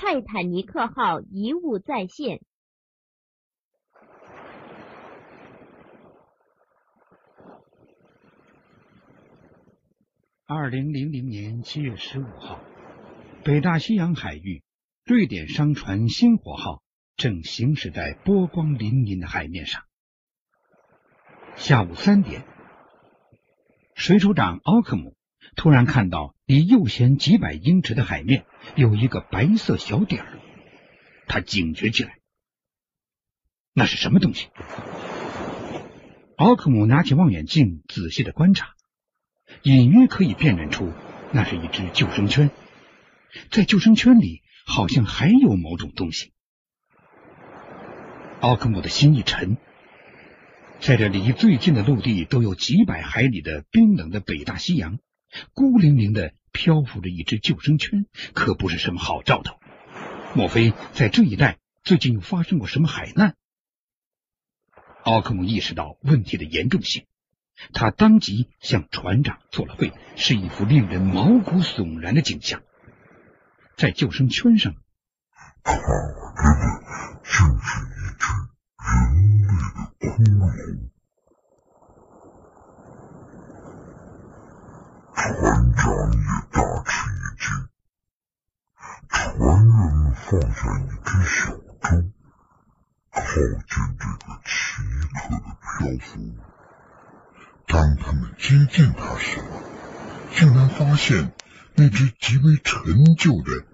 泰坦尼克号遗物再现。二零零零年七月十五号，北大西洋海域，瑞典商船“星火号”正行驶在波光粼粼的海面上。下午三点，水手长奥克姆。突然看到离右舷几百英尺的海面有一个白色小点儿，他警觉起来。那是什么东西？奥克姆拿起望远镜仔细的观察，隐约可以辨认出那是一只救生圈，在救生圈里好像还有某种东西。奥克姆的心一沉，在这离最近的陆地都有几百海里的冰冷的北大西洋。孤零零的漂浮着一只救生圈，可不是什么好兆头。莫非在这一带最近又发生过什么海难？奥克姆意识到问题的严重性，他当即向船长做了会，是一幅令人毛骨悚然的景象。在救生圈上，船长也大吃一惊，船员放下一只小舟，靠近这个奇特的漂浮物。当他们接近它时，竟然发现那只极为陈旧的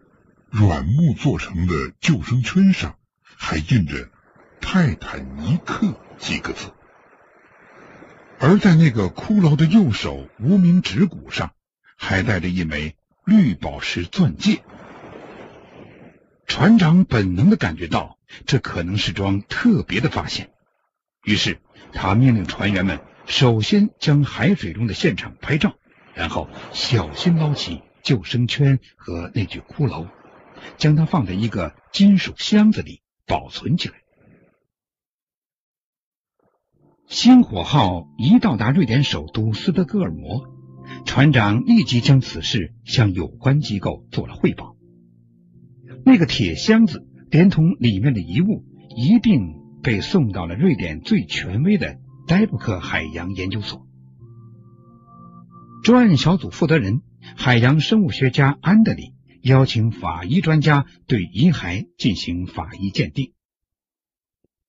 软木做成的救生圈上还印着“泰坦尼克”几个字。而在那个骷髅的右手无名指骨上，还戴着一枚绿宝石钻戒。船长本能的感觉到这可能是桩特别的发现，于是他命令船员们首先将海水中的现场拍照，然后小心捞起救生圈和那具骷髅，将它放在一个金属箱子里保存起来。星火号一到达瑞典首都斯德哥尔摩，船长立即将此事向有关机构做了汇报。那个铁箱子连同里面的遗物一并被送到了瑞典最权威的戴布克海洋研究所。专案小组负责人海洋生物学家安德里邀请法医专家对遗骸进行法医鉴定。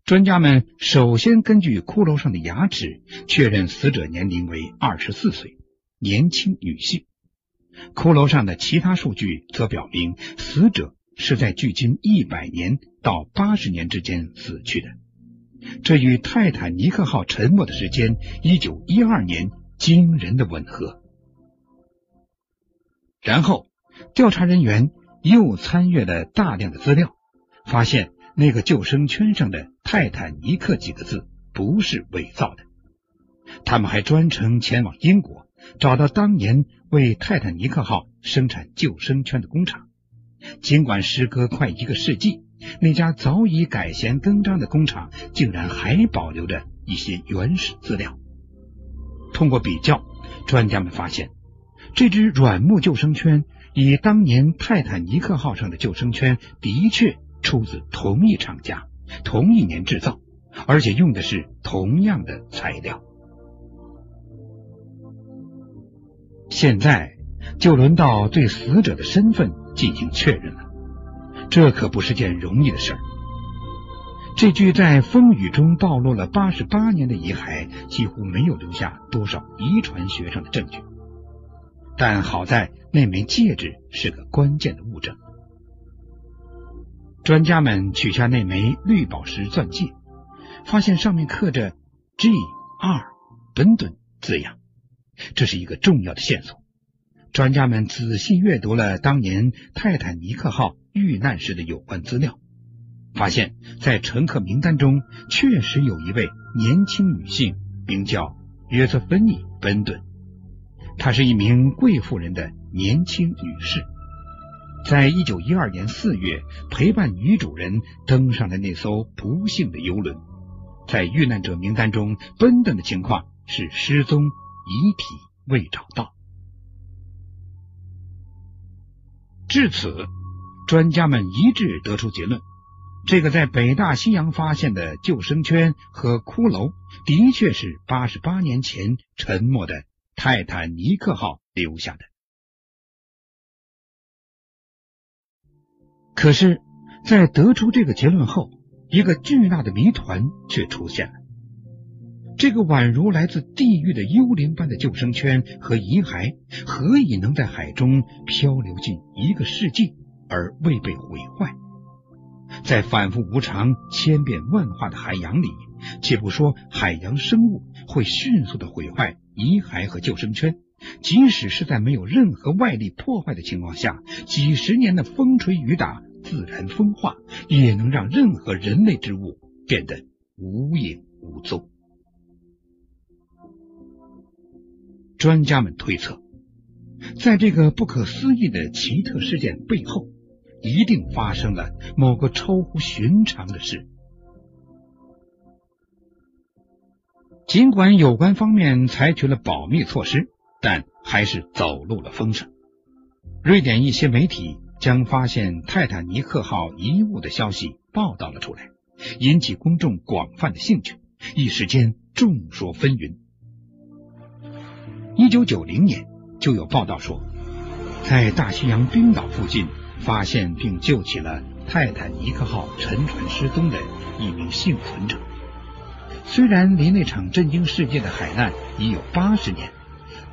专家们首先根据骷髅上的牙齿确认死者年龄为二十四岁，年轻女性。骷髅上的其他数据则表明，死者是在距今一百年到八十年之间死去的，这与泰坦尼克号沉没的时间一九一二年惊人的吻合。然后，调查人员又参阅了大量的资料，发现。那个救生圈上的“泰坦尼克”几个字不是伪造的。他们还专程前往英国，找到当年为泰坦尼克号生产救生圈的工厂。尽管时隔快一个世纪，那家早已改弦更张的工厂竟然还保留着一些原始资料。通过比较，专家们发现，这只软木救生圈与当年泰坦尼克号上的救生圈的确。出自同一厂家，同一年制造，而且用的是同样的材料。现在就轮到对死者的身份进行确认了，这可不是件容易的事儿。这具在风雨中暴露了八十八年的遗骸，几乎没有留下多少遗传学上的证据，但好在那枚戒指是个关键的物证。专家们取下那枚绿宝石钻戒，发现上面刻着 “G.R. 本顿”字样，这是一个重要的线索。专家们仔细阅读了当年泰坦尼克号遇难时的有关资料，发现，在乘客名单中确实有一位年轻女性，名叫约瑟芬妮·本顿，她是一名贵妇人的年轻女士。在一九一二年四月，陪伴女主人登上了那艘不幸的游轮。在遇难者名单中，奔登的情况是失踪，遗体未找到。至此，专家们一致得出结论：这个在北大西洋发现的救生圈和骷髅，的确是八十八年前沉没的泰坦尼克号留下的。可是，在得出这个结论后，一个巨大的谜团却出现了。这个宛如来自地狱的幽灵般的救生圈和遗骸，何以能在海中漂流近一个世纪而未被毁坏？在反复无常、千变万化的海洋里，且不说海洋生物会迅速的毁坏遗骸和救生圈，即使是在没有任何外力破坏的情况下，几十年的风吹雨打、自然风化，也能让任何人类之物变得无影无踪。专家们推测，在这个不可思议的奇特事件背后，一定发生了某个超乎寻常的事。尽管有关方面采取了保密措施，但还是走漏了风声。瑞典一些媒体将发现泰坦尼克号遗物的消息报道了出来，引起公众广泛的兴趣，一时间众说纷纭。一九九零年，就有报道说，在大西洋冰岛附近发现并救起了泰坦尼克号沉船失踪的一名幸存者。虽然离那场震惊世界的海难已有八十年，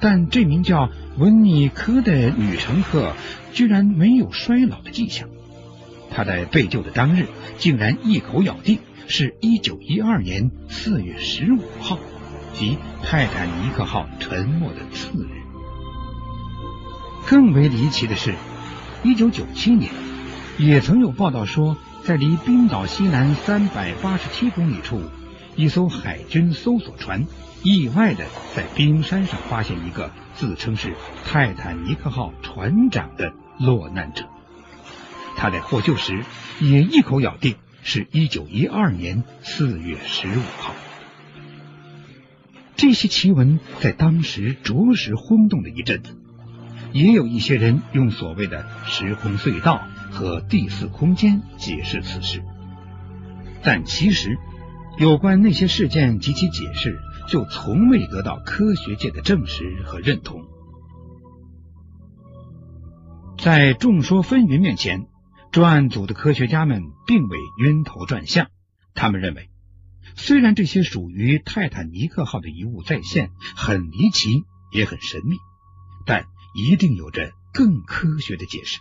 但这名叫温尼科的女乘客居然没有衰老的迹象。她在被救的当日，竟然一口咬定是一九一二年四月十五号。即泰坦尼克号沉没的次日。更为离奇的是，一九九七年也曾有报道说，在离冰岛西南三百八十七公里处，一艘海军搜索船意外的在冰山上发现一个自称是泰坦尼克号船长的落难者。他在获救时也一口咬定是一九一二年四月十五号。这些奇闻在当时着实轰动了一阵子，也有一些人用所谓的时空隧道和第四空间解释此事，但其实有关那些事件及其解释，就从未得到科学界的证实和认同。在众说纷纭面前，专案组的科学家们并未晕头转向，他们认为。虽然这些属于泰坦尼克号的遗物再现很离奇，也很神秘，但一定有着更科学的解释。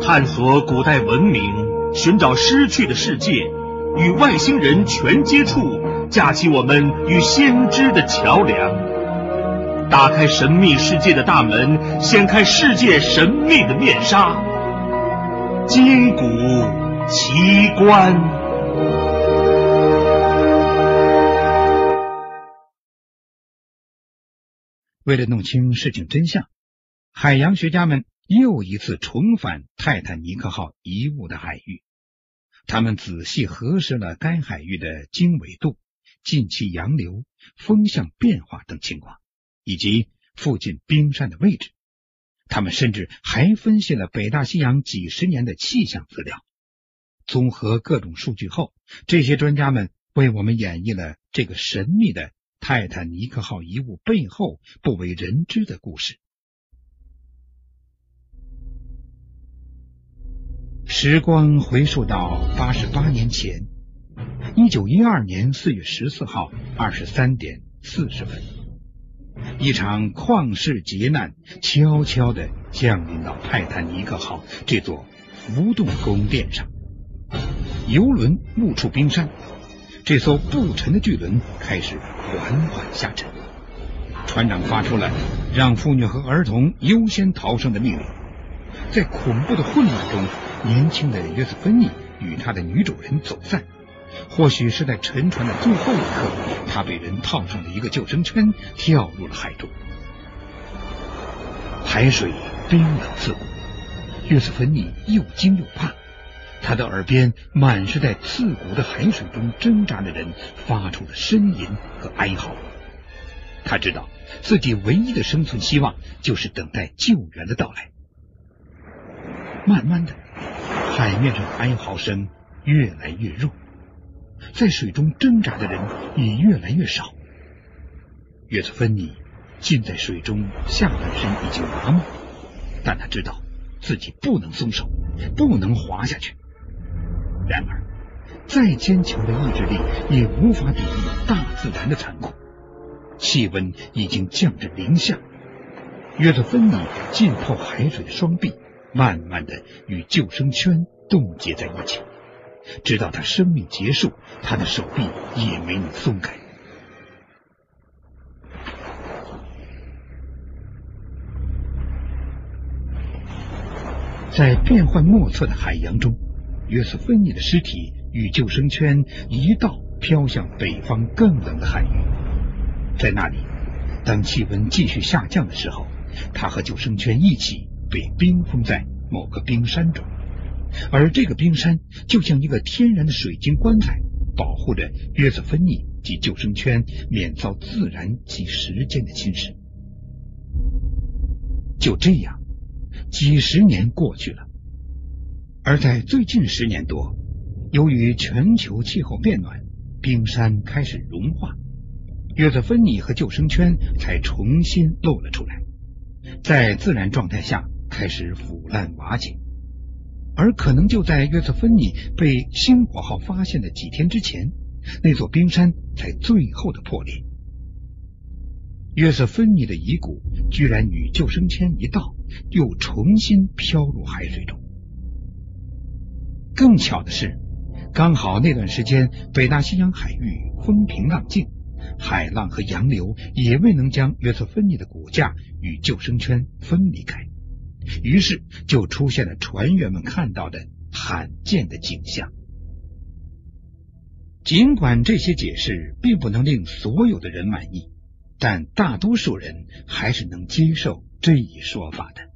探索古代文明，寻找失去的世界，与外星人全接触，架起我们与先知的桥梁，打开神秘世界的大门，掀开世界神秘的面纱。金谷奇观。为了弄清事情真相，海洋学家们又一次重返泰坦尼克号遗物的海域。他们仔细核实了该海域的经纬度、近期洋流、风向变化等情况，以及附近冰山的位置。他们甚至还分析了北大西洋几十年的气象资料，综合各种数据后，这些专家们为我们演绎了这个神秘的泰坦尼克号遗物背后不为人知的故事。时光回溯到八十八年前，一九一二年四月十四号二十三点四十分。一场旷世劫难悄悄的降临到泰坦尼克号这座浮动宫殿上，游轮误触冰山，这艘不沉的巨轮开始缓缓下沉。船长发出了让妇女和儿童优先逃生的命令。在恐怖的混乱中，年轻的约瑟芬妮与她的女主人走散。或许是在沉船的最后一刻，他被人套上了一个救生圈，跳入了海中。海水冰冷刺骨，约瑟芬妮又惊又怕，他的耳边满是在刺骨的海水中挣扎的人发出的呻吟和哀嚎。他知道自己唯一的生存希望就是等待救援的到来。慢慢的，海面上的哀嚎声越来越弱，在水中挣扎的人也越来越少。约瑟芬妮浸在水中，下半身已经麻木，但他知道自己不能松手，不能滑下去。然而，再坚强的意志力也无法抵御大自然的残酷。气温已经降至零下，约瑟芬妮浸泡海水的双臂，慢慢的与救生圈冻结在一起，直到他生命结束，他的手臂也没能松开。在变幻莫测的海洋中，约瑟芬妮的尸体与救生圈一道飘向北方更冷的海域。在那里，当气温继续下降的时候，他和救生圈一起被冰封在某个冰山中，而这个冰山就像一个天然的水晶棺材，保护着约瑟芬妮及救生圈免遭自然及时间的侵蚀。就这样，几十年过去了，而在最近十年多，由于全球气候变暖，冰山开始融化。约瑟芬妮和救生圈才重新露了出来，在自然状态下开始腐烂瓦解，而可能就在约瑟芬妮被星火号发现的几天之前，那座冰山才最后的破裂。约瑟芬妮的遗骨居然与救生圈一道，又重新飘入海水中。更巧的是，刚好那段时间北大西洋海域风平浪静。海浪和洋流也未能将约瑟芬妮的骨架与救生圈分离开，于是就出现了船员们看到的罕见的景象。尽管这些解释并不能令所有的人满意，但大多数人还是能接受这一说法的。